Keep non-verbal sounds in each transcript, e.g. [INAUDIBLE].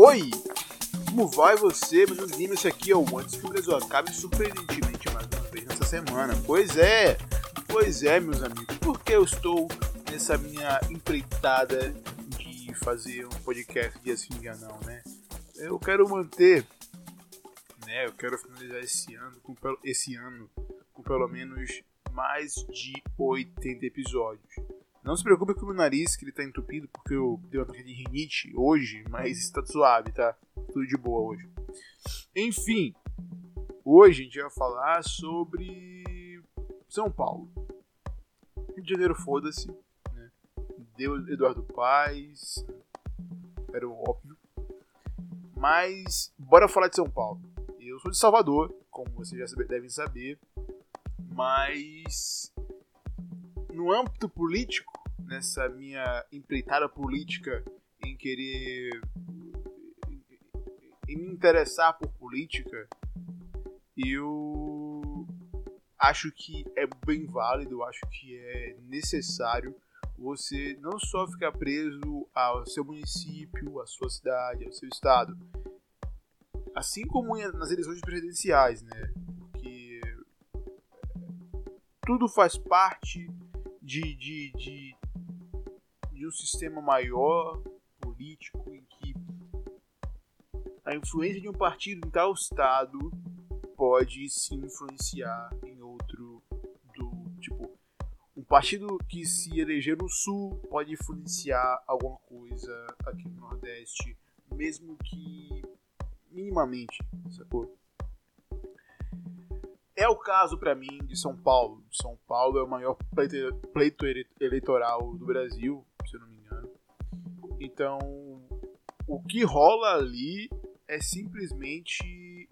Oi! Como vai você, meu menino? Esse aqui é o Antes que o Brasil acabe surpreendentemente mais uma vez nessa semana. Pois é, pois é, meus amigos. Porque eu estou nessa minha empreitada de fazer um podcast de assim dia não, né? Eu quero manter, né? Eu quero finalizar esse ano com esse ano com pelo menos mais de 80 episódios. Não se preocupe com o meu nariz, que ele tá entupido, porque eu dei um ataque de rinite hoje, mas está suave, tá? Tudo de boa hoje. Enfim, hoje a gente vai falar sobre São Paulo. Rio de Janeiro, foda-se. Né? Deu Eduardo Paz, era óbvio. Mas, bora falar de São Paulo. Eu sou de Salvador, como vocês já devem saber, mas no âmbito político, nessa minha empreitada política em querer em me interessar por política, eu acho que é bem válido, acho que é necessário você não só ficar preso ao seu município, à sua cidade, ao seu estado, assim como nas eleições presidenciais, né? Porque tudo faz parte de, de, de, de um sistema maior político em que a influência de um partido em tal estado pode se influenciar em outro do tipo um partido que se eleger no sul pode influenciar alguma coisa aqui no nordeste mesmo que minimamente sacou é o caso para mim de São Paulo. São Paulo é o maior pleito, eleitoral do Brasil, Então, o que rola ali é simplesmente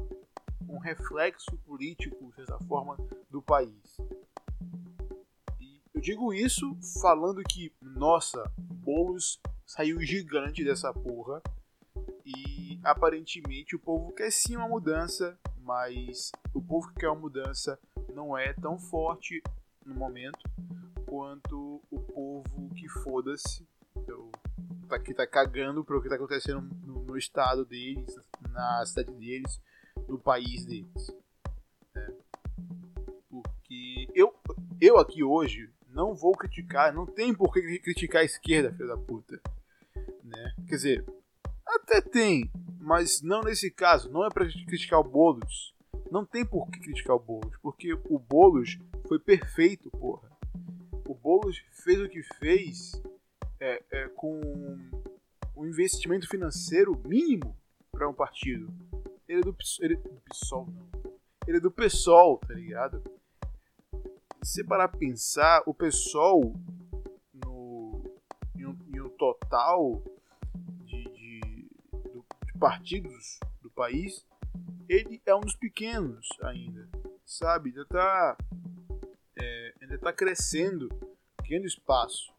um reflexo político, de certa forma, do país. E eu digo isso falando que, nossa, Boulos saiu gigante dessa porra e aparentemente o povo quer sim uma mudança mas o povo que quer uma mudança não é tão forte no momento quanto o povo que foda-se, que tá cagando para o que tá acontecendo no, no, estado deles, na cidade deles, no país deles. Né? Porque eu, eu aqui hoje não vou criticar, não tem por que criticar a esquerda, filho da puta. Né? Quer dizer, até tem, mas não nesse caso. Não é para criticar o Boulos. Não tem por que criticar o Boulos, porque o Boulos foi perfeito, porra. O Boulos fez o que fez é, é, com um investimento financeiro mínimo para um partido. Ele é do, ele, do PSOL, não. Ele é do PSOL, tá ligado? Se parar pensar, o PSOL no, em, um, em um total partidos do país, ele é um dos pequenos ainda, sabe? Ainda está é, ainda tá crescendo, pequeno espaço.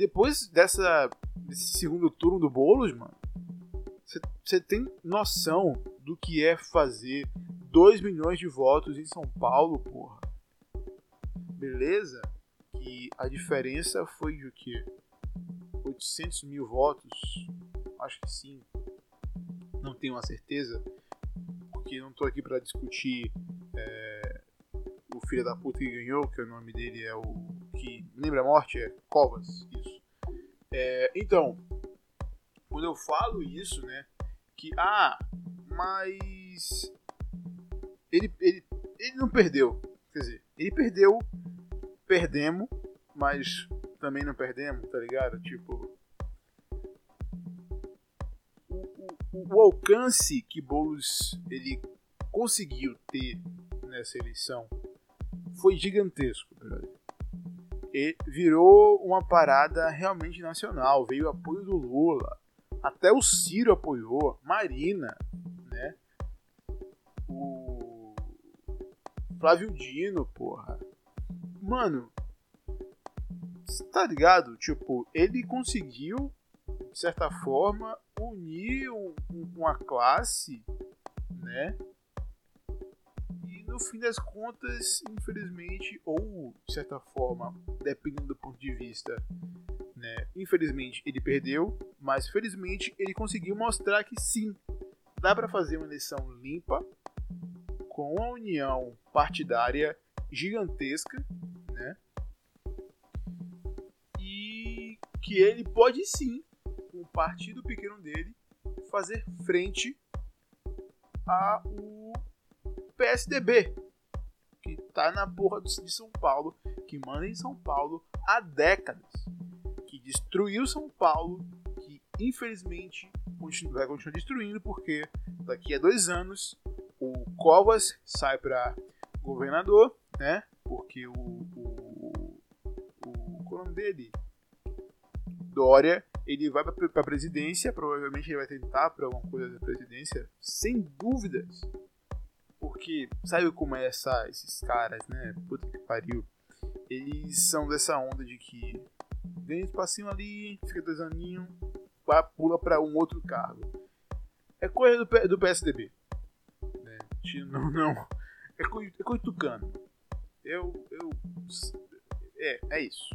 Depois dessa, desse segundo turno do Boulos, mano, você tem noção do que é fazer 2 milhões de votos em São Paulo, porra? Beleza? Que a diferença foi de o quê? 800 mil votos? Acho que sim não tenho uma certeza, porque não estou aqui para discutir é, o filho da puta que ganhou, que o nome dele é o que lembra a morte, é Covas, isso. É, então, quando eu falo isso, né, que ah, mas ele, ele, ele não perdeu, quer dizer, ele perdeu, perdemos, mas também não perdemos, tá ligado? Tipo, o alcance que Boulos ele conseguiu ter nessa eleição foi gigantesco, E virou uma parada realmente nacional. Veio o apoio do Lula, até o Ciro apoiou, Marina, né? O Flávio Dino, porra. Mano, tá ligado? Tipo, ele conseguiu de certa forma, unir um, uma classe, né? Fim das contas, infelizmente, ou de certa forma, dependendo do ponto de vista, Né? Infelizmente ele perdeu, mas felizmente ele conseguiu mostrar que sim, dá para fazer uma eleição limpa com uma união partidária gigantesca, né? E que ele pode sim, com o partido pequeno dele, fazer frente ao PSDB, que tá na porra de São Paulo, que manda em São Paulo há décadas, que destruiu São Paulo, que infelizmente vai continuar destruindo, porque daqui a dois anos o Covas sai para governador, né? Porque o, o, o nome dele? Dória, ele vai para a presidência, provavelmente ele vai tentar para alguma coisa da presidência, sem dúvidas. Porque sabe como é essa, esses caras, né? Puta que pariu. Eles são dessa onda de que ganha espacinho ali, fica dois aninhos, pula para um outro cargo. É coisa do, do PSDB. Né? [LAUGHS] Não, não. É coisa, é coisa tucano. Eu, eu. É, é isso.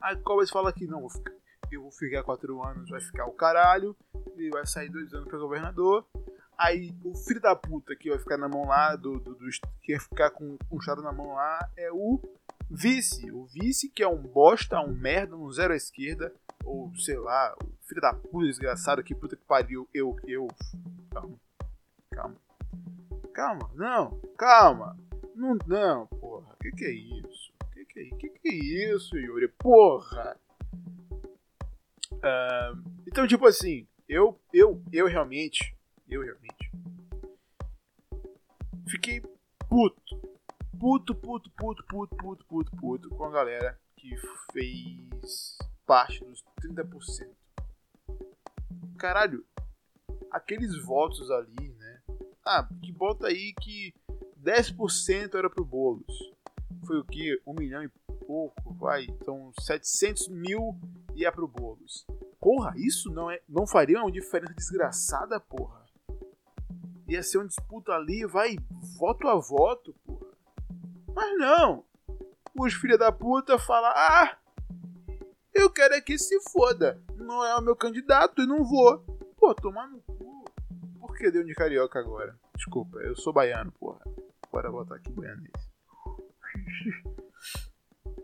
Aí Cobras fala que não, eu vou ficar quatro anos, vai ficar o caralho, e vai sair dois anos para governador. Aí o filho da puta que vai ficar na mão lá, do, do, do que vai ficar com um chado na mão lá, é o vice. O vice que é um bosta, um merda, um zero à esquerda, ou sei lá, o filho da puta desgraçado que puta que pariu, eu, eu. Calma, calma, calma, não, calma, não, não, porra, que que é isso? Que que é, que que é isso, Yuri? Porra! Uh, então, tipo assim, eu, eu, eu realmente, eu realmente fiquei puto, puto, puto, puto, puto, puto, puto, puto com a galera que fez parte dos 30%. Caralho, aqueles votos ali, né? Ah, que bota aí que 10% era pro Boulos. Foi o que? Um milhão e pouco, vai. Então 700 mil ia pro Boulos. Porra, isso não é, não faria uma diferença desgraçada, porra. Ia ser uma disputa ali, vai, voto a voto, porra. Mas não. Os filha da puta falam, ah, eu quero é que se foda. Não é o meu candidato e não vou. Pô, tomar no cu. Por que deu de carioca agora? Desculpa, eu sou baiano, porra. Bora botar aqui baiano [LAUGHS]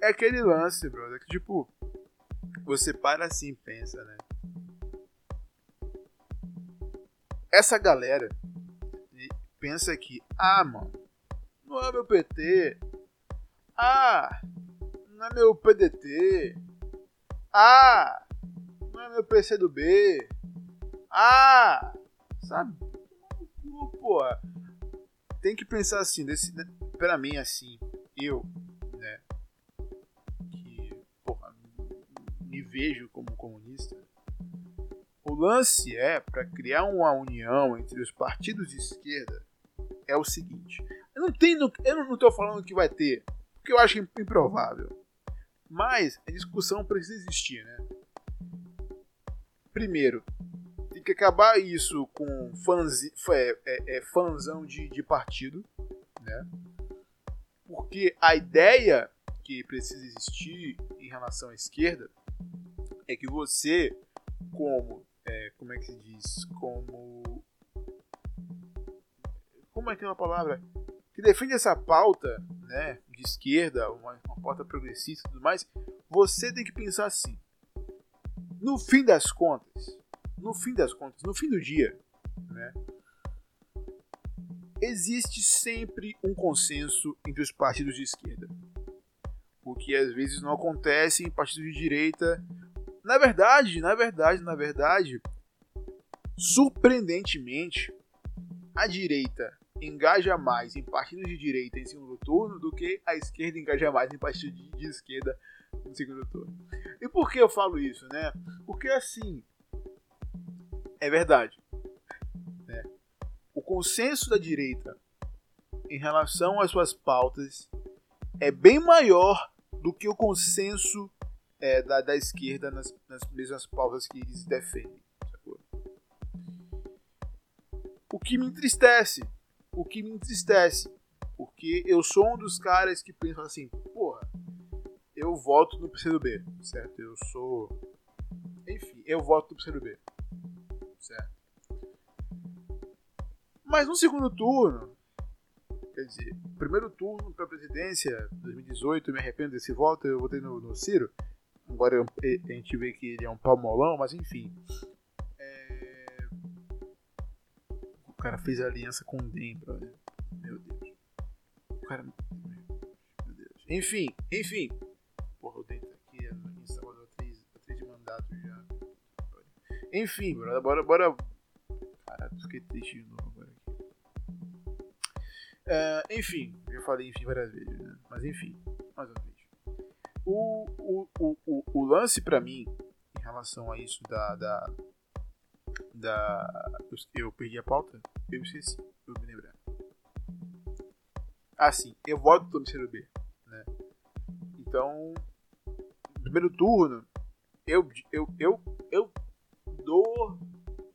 É aquele lance, brother, que tipo, você para assim e pensa, né? Essa galera pensa que, ah, mano, não é meu PT. Ah, não é meu PDT. Ah! Não é meu PC do B. Ah! Sabe? Porra. Tem que pensar assim, desse, né, pra mim, assim, eu, né? Que, porra, me vejo como comunista. O lance é, para criar uma união entre os partidos de esquerda, é o seguinte. Eu não tenho. Eu não tô falando que vai ter, porque eu acho improvável. Mas a discussão precisa existir, né? Primeiro, tem que acabar isso com fãs, é, é, é, fãzão de, de partido, né? Porque a ideia que precisa existir em relação à esquerda é que você, como, é, como é que se diz, como, como é que é uma palavra, que defende essa pauta, né, de esquerda, uma, uma pauta progressista e tudo mais, você tem que pensar assim. No fim das contas, no fim das contas, no fim do dia, né, existe sempre um consenso entre os partidos de esquerda. O que às vezes não acontece em partidos de direita. Na verdade, na verdade, na verdade, surpreendentemente, a direita engaja mais em partidos de direita em segundo turno do que a esquerda engaja mais em partidos de esquerda no segundo turno. E por que eu falo isso, né? Porque assim, é verdade. Né? O consenso da direita em relação às suas pautas é bem maior do que o consenso é, da, da esquerda nas, nas mesmas pautas que eles defendem. O que me entristece o que me entristece. Porque eu sou um dos caras que pensam assim, porra, eu voto no PCdoB, certo? Eu sou. Enfim, eu voto no PCdoB, certo? Mas no segundo turno, quer dizer, primeiro turno para a presidência, 2018, eu me arrependo desse voto, eu votei no, no Ciro. Agora eu, a gente vê que ele é um palmolão, mas enfim. Cara fez aliança com o DEM, brother. Meu Deus. O cara. Meu Deus. Enfim, enfim. Porra, o DEM tá aqui em Salvador há três, de mandato já. Enfim, bora, bora, bora. Caralho, fiquei triste de novo agora aqui. Uh, enfim, eu falei enfim várias vezes, né? Mas enfim, mais uma vez. O, o, o, o, o lance para mim, em relação a isso da, da, da. Eu perdi a pauta? Eu esqueci, eu me lembrar. Ah, sim, eu voto no terceiro B. Né? Então, no primeiro turno, eu, eu, eu, eu dou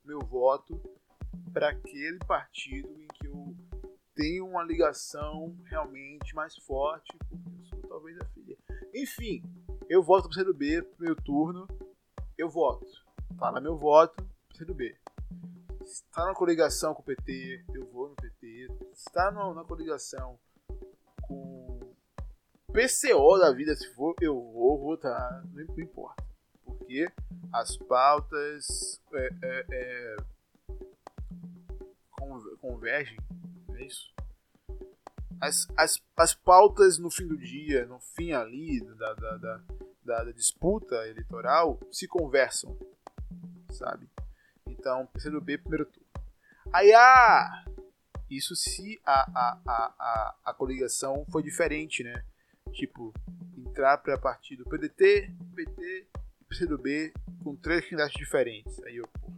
meu voto para aquele partido em que eu tenho uma ligação realmente mais forte, porque eu sou talvez a filha enfim, eu voto pro CDB pro meu turno. Eu voto. Fala meu voto CDB. Está na coligação com o PT, eu vou no PT. Está na coligação com PCO da vida, se for, eu vou votar, não importa. Porque as pautas é, é, é, convergem, não é isso? as, as, as pautas no fim do dia, no fim ali da, da, da, da, da disputa eleitoral, se conversam, sabe? Então, PCdoB, primeiro turno. Aí, ah, isso se a, a, a, a, a coligação foi diferente, né? Tipo, entrar para partido PDT, PT e PCdoB com três candidatos diferentes. Aí eu, porra,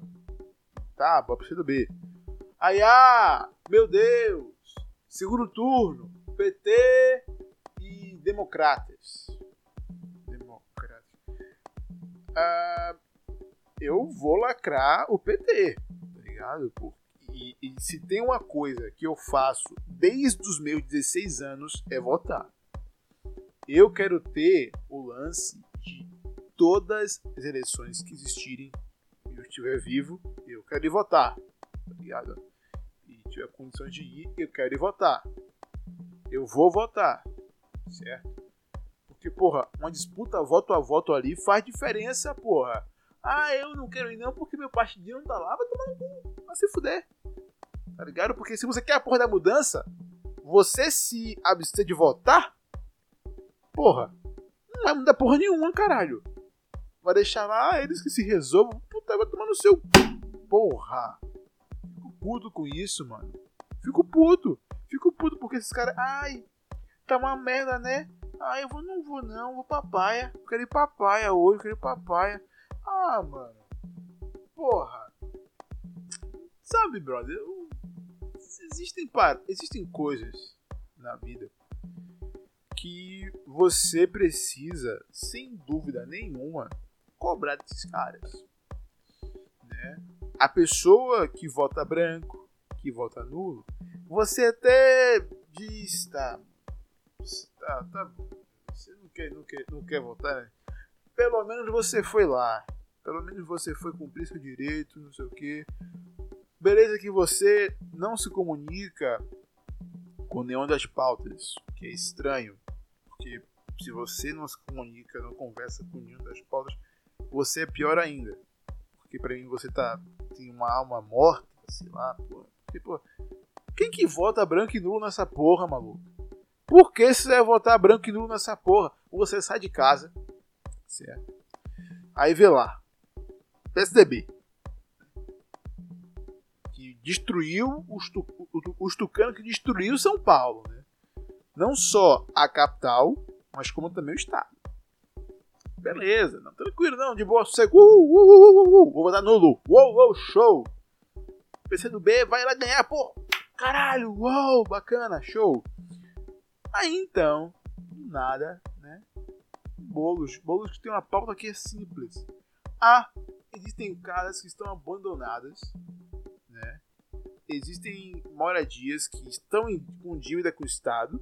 tá, bora PCdoB. Aí, ah, meu Deus, Segundo turno, PT e Democratas. Democratas. Ah, eu vou lacrar o PT, tá ligado? E, e se tem uma coisa que eu faço desde os meus 16 anos é votar. Eu quero ter o lance de todas as eleições que existirem e eu estiver vivo, eu quero ir votar, tá ligado? tiver condições de ir, eu quero ir votar. Eu vou votar, certo? Porque, porra, uma disputa voto a voto ali faz diferença, porra. Ah, eu não quero ir não porque meu partido não tá lá, vai tomar cu, vai se fuder. Tá ligado? Porque se você quer a porra da mudança, você se abster de votar, porra, não vai mudar porra nenhuma, caralho. Vai deixar lá eles que se resolvam. Puta, vai tomar no seu. Porra puto com isso, mano. Fico puto. Fico puto porque esses caras. Ai, tá uma merda, né? Ai, eu vou, não vou não, vou papaya. Eu quero ir papaya hoje, eu quero ir papaya. Ah, mano. Porra. Sabe, brother? Existem, existem coisas na vida que você precisa, sem dúvida nenhuma, cobrar desses caras. Né? a pessoa que vota branco, que vota nulo, você até diz, tá, tá, tá você não quer, não quer, não quer votar, né? Pelo menos você foi lá, pelo menos você foi cumprir seu direito, não sei o que. Beleza que você não se comunica com nenhuma das pautas, que é estranho, porque se você não se comunica, não conversa com nenhuma das pautas, você é pior ainda. Porque pra mim você tá tem uma alma morta, sei lá, porra. Porque, quem que vota branco e nulo nessa porra, maluco? Por que você vai votar branco e nulo nessa porra? Você sai de casa, certo? Aí vê lá, PSDB, que destruiu os, tu, os tucanos que destruiu São Paulo, né? Não só a capital, mas como também o estado. Beleza, não, tranquilo, não, de boa, sossego. Uh, uh, uh, uh, uh, vou botar nulo. Uou, uou, show. PC do B vai lá ganhar, pô. Caralho, uou, bacana, show. Aí então, nada, né? Bolos, bolos que tem uma pauta que é simples. Ah, existem casas que estão abandonadas, né? Existem moradias que estão em, com dívida com o Estado.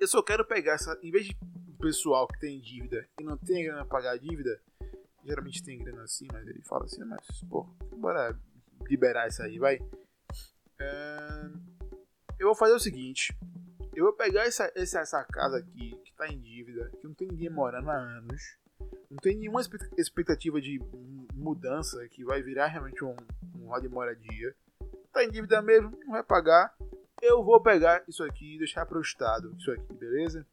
Eu só quero pegar essa, em vez de pessoal que tem dívida e não tem grana pra pagar a dívida, geralmente tem grana assim, mas ele fala assim, mas, pô, bora liberar isso aí, vai. Eu vou fazer o seguinte, eu vou pegar essa, essa, essa casa aqui, que tá em dívida, que não tem ninguém morando há anos, não tem nenhuma expectativa de mudança que vai virar realmente um, um de moradia, tá em dívida mesmo, não vai pagar, eu vou pegar isso aqui e deixar para o Estado, isso aqui, beleza?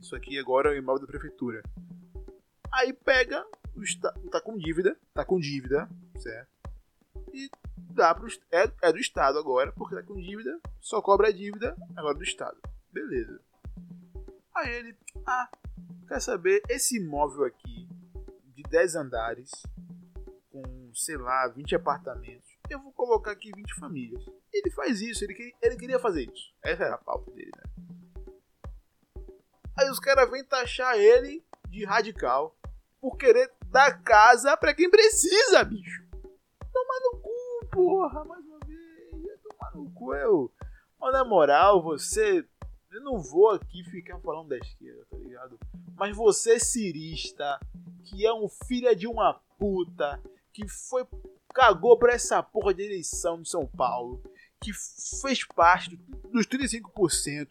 Isso aqui agora é o imóvel da prefeitura. Aí pega, o Estado tá com dívida, tá com dívida, certo? E dá pro, é, é do Estado agora, porque tá com dívida, só cobra a dívida agora do Estado. Beleza. Aí ele, ah, quer saber, esse imóvel aqui, de 10 andares, com, sei lá, 20 apartamentos, eu vou colocar aqui 20 famílias. Ele faz isso, ele, ele queria fazer isso. Essa era a pauta dele, né? Aí os caras vêm taxar ele de radical por querer dar casa pra quem precisa, bicho. Toma no cu, porra, mais uma vez. Toma no cu, eu. Mas na moral, você. Eu não vou aqui ficar falando da esquerda, tá ligado? Mas você, cirista, que é um filho de uma puta, que foi. cagou pra essa porra de eleição de São Paulo, que fez parte dos 35%,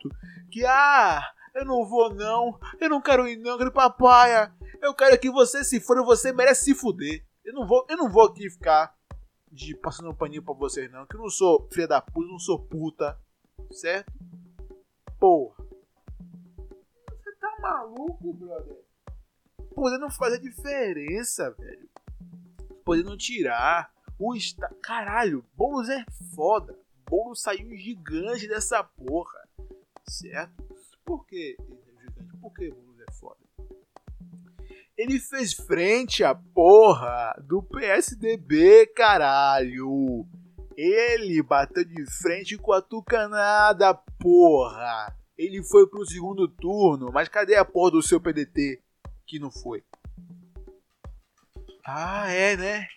que, ah, eu não vou não, eu não quero ir não, eu quero praia, eu quero que você se for, você merece se fuder. Eu não vou, eu não vou aqui ficar de passando um paninho pra vocês não, que eu não sou filha da puta, não sou puta, certo? Porra. Você tá maluco, brother? Podendo fazer diferença, velho. Podendo tirar o está... Caralho, Boulos é foda. Boulos saiu gigante dessa porra, certo? Por que ele é gigante? Por que Boulos é foda? Ele fez frente à porra do PSDB, caralho. Ele bateu de frente com a tucanada, porra. Ele foi pro segundo turno, mas cadê a porra do seu PDT que não foi? Ah, é, né?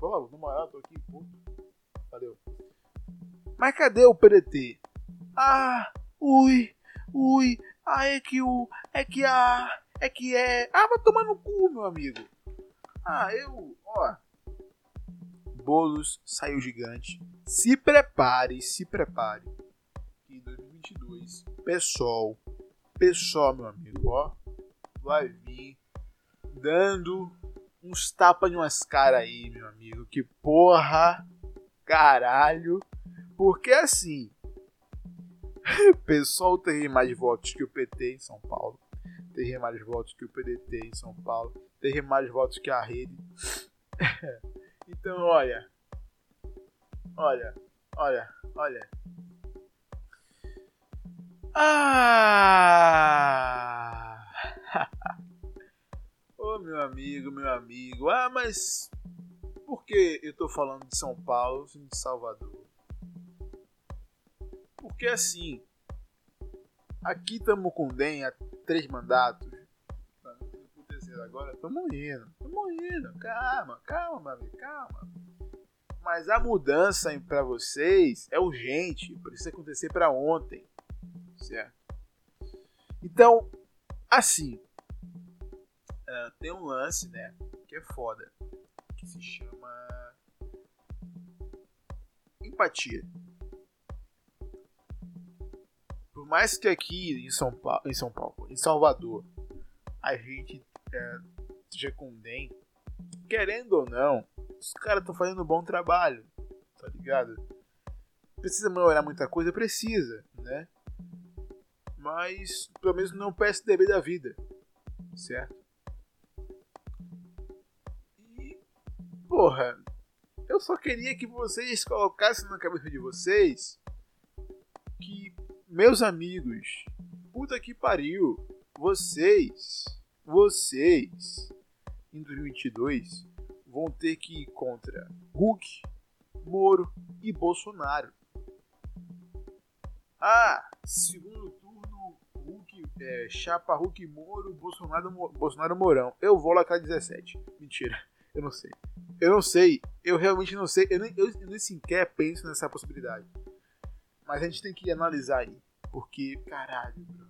Pô, no moral, tô aqui, puto. Valeu. Mas cadê o PDT? Ah, ui, ui, ah, é que o. É que a. É que é. Ah, vai tomar no cu, meu amigo. Ah, eu. Ó. Bolos saiu gigante. Se prepare, se prepare. Em 2022, pessoal. Pessoal, meu amigo, ó. Vai vir dando uns tapas em umas caras aí, meu amigo. Que porra. Caralho. Porque assim, [LAUGHS] pessoal tem mais votos que o PT em São Paulo. Tem mais votos que o PDT em São Paulo. Tem mais votos que a rede. [LAUGHS] então, olha. Olha. Olha. Olha. Ah! [LAUGHS] Ô oh, meu amigo, meu amigo. Ah, mas por que eu tô falando de São Paulo e de Salvador? Porque assim, aqui estamos com o DEM há três mandatos. O terceiro agora, estamos indo, estamos indo. Calma, calma, calma. Mas a mudança para vocês é urgente, precisa acontecer para ontem, certo? Então, assim, uh, tem um lance, né, que é foda, que se chama empatia. Por mais que aqui em São Paulo, em São Paulo, em Salvador, a gente é, seja com DEM, querendo ou não, os caras estão fazendo um bom trabalho, tá ligado? Precisa melhorar muita coisa? Precisa, né? Mas, pelo menos não é PSDB da vida, certo? E, porra, eu só queria que vocês colocassem na cabeça de vocês que meus amigos, puta que pariu, vocês, vocês, em 2022, vão ter que ir contra Hulk, Moro e Bolsonaro. Ah, segundo turno, Hulk, é, chapa Hulk Moro, Bolsonaro, Bolsonaro Mourão. Eu vou lá 17. Mentira, eu não sei. Eu não sei, eu realmente não sei, eu nem, eu, eu nem sequer penso nessa possibilidade. Mas a gente tem que analisar aí. Porque, caralho, brother.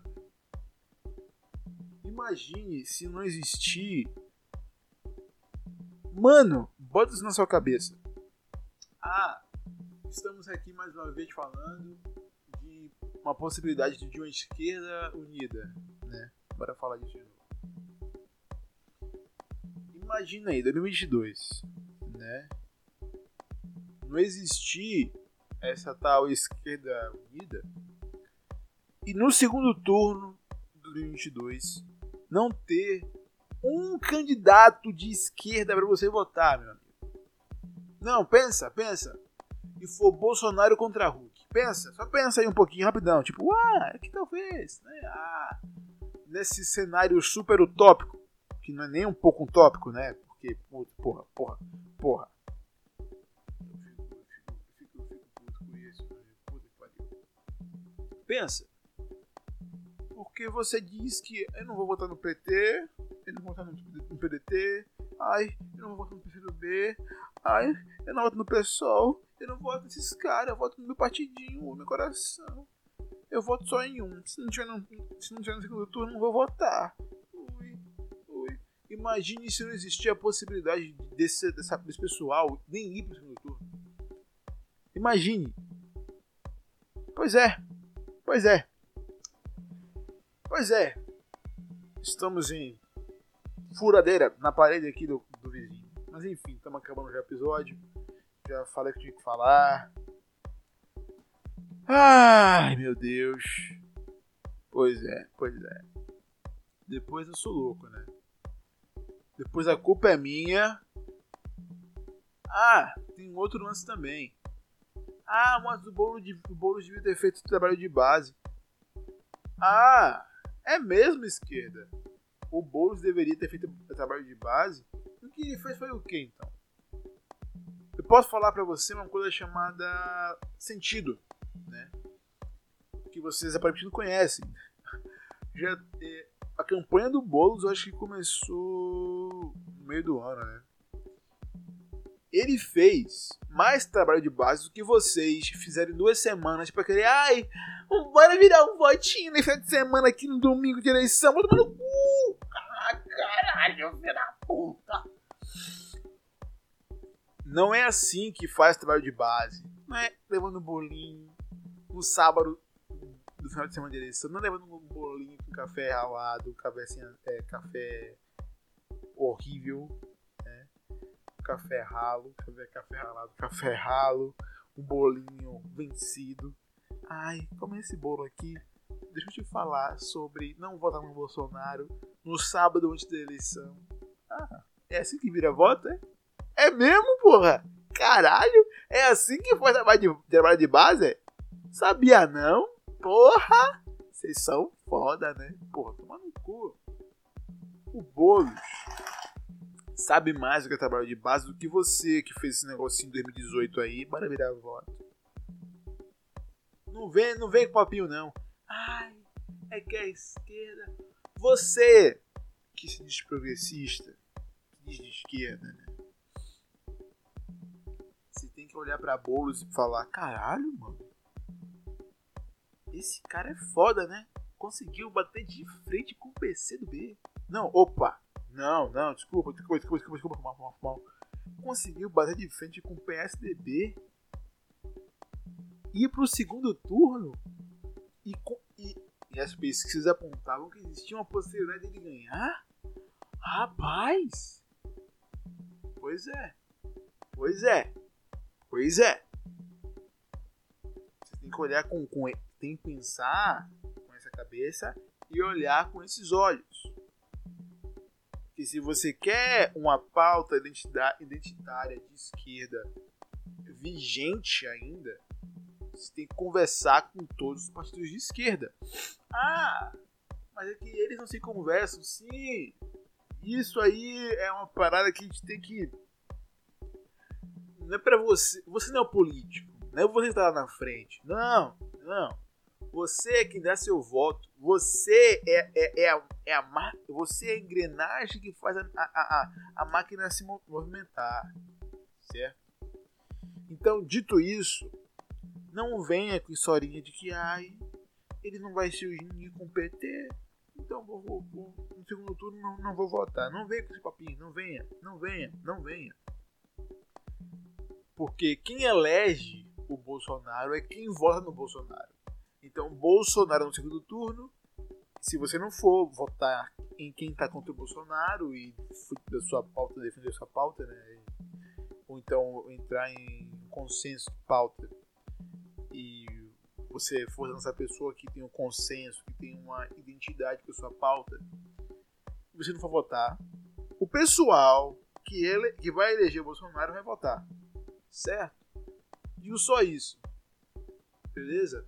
Imagine se não existir. Mano, bota isso na sua cabeça. Ah, estamos aqui mais uma vez falando de uma possibilidade de uma esquerda unida, né? Bora falar disso de novo. Imagina aí, 2022, né? Não existir essa tal esquerda unida e no segundo turno de 2022 não ter um candidato de esquerda para você votar, meu amigo. Não, pensa, pensa. E for Bolsonaro contra Hulk. Pensa, só pensa aí um pouquinho rapidão. Tipo, ah, que talvez, né? Ah, nesse cenário super utópico, que não é nem um pouco utópico, né? Porque, porra, porra, porra. Pensa. Porque você diz que eu não vou votar no PT, eu não vou votar no PDT, ai, eu não vou votar no PCdoB, ai, eu não voto no PSOL, eu não voto nesses caras, eu voto no meu partidinho, no meu coração. Eu voto só em um. Se não tiver no, se não tiver no segundo turno, não vou votar. Ui, ui. Imagine se não existia a possibilidade desse, dessa, desse pessoal nem ir pro segundo turno. Imagine. Pois é. Pois é. Pois é. Estamos em furadeira na parede aqui do, do vizinho. Mas enfim, estamos acabando já o episódio. Já falei o que tinha que falar. Ai, meu Deus. Pois é, pois é. Depois eu sou louco, né? Depois a culpa é minha. Ah, tem outro lance também. Ah, mas o bolo, de, o bolo devia ter feito trabalho de base. Ah, é mesmo esquerda. O Boulos deveria ter feito trabalho de base. O que ele fez foi o que então? Eu posso falar para você uma coisa chamada sentido, né? Que vocês aparentemente não conhecem. Já é, a campanha do Boulos eu acho que começou no meio do ano, né? Ele fez mais trabalho de base do que vocês fizeram em duas semanas pra querer. Ai, bora virar um votinho nesse fim de semana aqui no domingo de eleição. Vou tomar no cu! Ah, caralho, filho da puta! Não é assim que faz trabalho de base. Não é levando bolinho no sábado do final de semana de eleição. Não é levando um bolinho com café ralado, café, é, café horrível café ralo, fazer café ralado, café ralo, um bolinho vencido. Ai, como esse bolo aqui. Deixa eu te falar sobre não votar no Bolsonaro no sábado antes da eleição. Ah, é assim que vira voto, é? É mesmo, porra? Caralho, é assim que faz trabalho de, trabalho de base? Sabia não? Porra! Vocês são foda, né? Porra, toma no cu. O Boulos sabe mais do que é trabalho de base do que você que fez esse negocinho em 2018 aí, para virar voto. Não vem, não vem com papinho não. Ai, é que a esquerda. Você que se diz progressista, que diz de esquerda, né? Você tem que olhar para bolos e falar: caralho, mano. Esse cara é foda, né? Conseguiu bater de frente com o PC do B. Não, opa, não, não, desculpa, desculpa, desculpa, desculpa, desculpa, mal, mal, mal. Conseguiu bater de frente com o PSDB, ir pro segundo turno e, e, e as pesquisas apontavam que existia uma possibilidade de ganhar? Rapaz! Pois é, pois é, pois é. Você tem que olhar com, com tem que pensar com essa cabeça e olhar com esses olhos que se você quer uma pauta identitária de esquerda vigente ainda, você tem que conversar com todos os partidos de esquerda. Ah, mas é que eles não se conversam. Sim, isso aí é uma parada que a gente tem que. Não é pra você. Você não é político. Não é você que tá lá na frente. Não, não. Você é quem dá seu voto. Você é, é, é, a, é a, você é a engrenagem que faz a, a, a, máquina se movimentar. Certo? Então, dito isso, Não venha com historinha de que ai, ele não vai se unir com o PT, então vou, vou, vou, no segundo turno não, não vou votar. Não venha com esse papinho, não venha, não venha, não venha. Porque quem elege o Bolsonaro é quem vota no Bolsonaro. Então, Bolsonaro no segundo turno, se você não for votar em quem está contra o Bolsonaro e da sua pauta, defender sua pauta, né? Ou então entrar em consenso de pauta e você for essa pessoa que tem um consenso, que tem uma identidade com a sua pauta, e você não for votar, o pessoal que, ele, que vai eleger o Bolsonaro vai votar. Certo? Digo só isso. Beleza?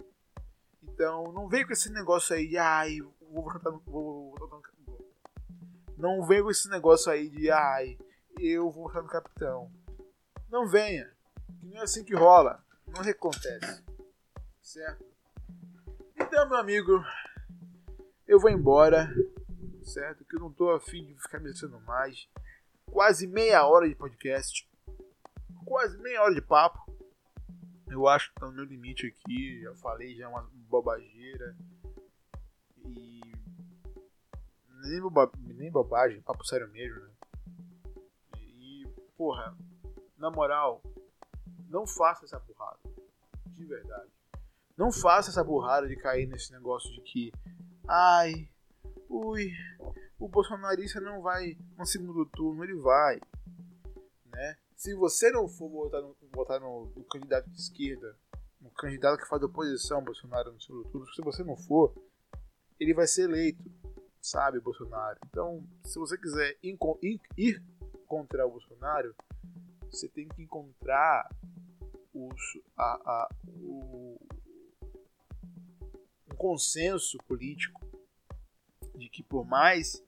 Então, não vem com esse negócio aí de ai, vou votar no. Vou, vou, vou, não vem com esse negócio aí de ai, eu vou votar no capitão. Não venha. Que não é assim que rola. Não acontece. Certo? Então, meu amigo, eu vou embora. Certo? Que eu não tô afim de ficar me mais. Quase meia hora de podcast. Quase meia hora de papo. Eu acho que tá no meu limite aqui. Já falei já uma bobageira. E. Nem, boba... nem bobagem, papo sério mesmo, né? E, porra, na moral, não faça essa burrada. De verdade. Não faça essa burrada de cair nesse negócio de que, ai, ui, o bolsonarista não vai no segundo turno, ele vai, né? Se você não for votar no, votar no, no candidato de esquerda, no candidato que faz oposição Bolsonaro no segundo turno, se você não for, ele vai ser eleito, sabe, Bolsonaro. Então, se você quiser ir, ir contra o Bolsonaro, você tem que encontrar os, a, a, o, um consenso político de que por mais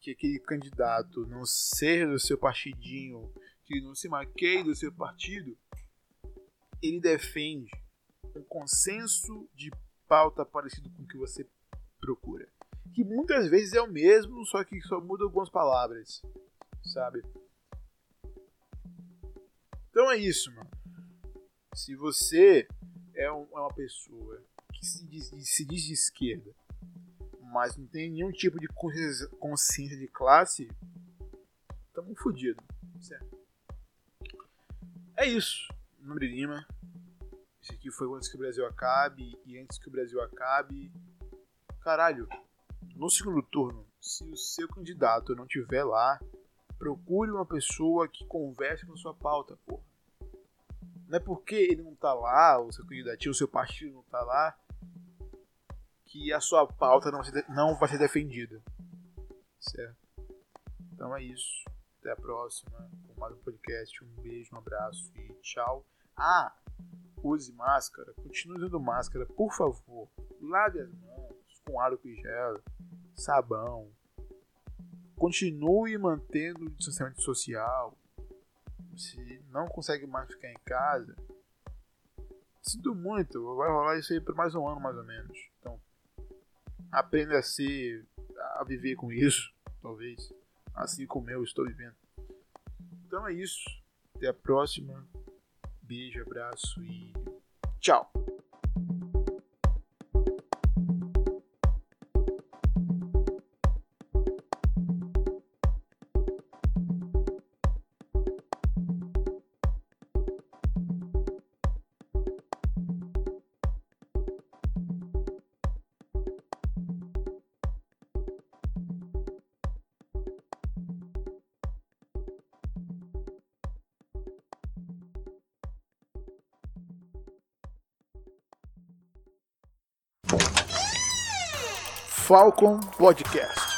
que aquele candidato não seja do seu partidinho, que não se maqueie do seu partido, ele defende um consenso de pauta parecido com o que você procura. Que muitas vezes é o mesmo, só que só muda algumas palavras, sabe? Então é isso, mano. Se você é, um, é uma pessoa que se diz, se diz de esquerda, mas não tem nenhum tipo de consciência de classe, estamos fodidos. Certo? É isso. Meu nome de Lima. Esse aqui foi Antes que o Brasil acabe. E antes que o Brasil acabe. Caralho, no segundo turno, se o seu candidato não tiver lá, procure uma pessoa que converse com sua pauta, porra. Não é porque ele não tá lá, o seu candidato, o seu partido não tá lá, que a sua pauta não não vai ser defendida. Certo? Então é isso. Até a próxima com mais um podcast. Um beijo, um abraço e tchau. Ah, use máscara. Continue usando máscara, por favor. Lave as mãos com álcool e gel, sabão. Continue mantendo o distanciamento social. Se não consegue mais ficar em casa, sinto muito. Vai rolar isso aí por mais um ano, mais ou menos. Então, aprenda a ser, a viver com isso, talvez, assim como eu estou vivendo. Então é isso. Até a próxima. Beijo, abraço e tchau. Falcon Podcast.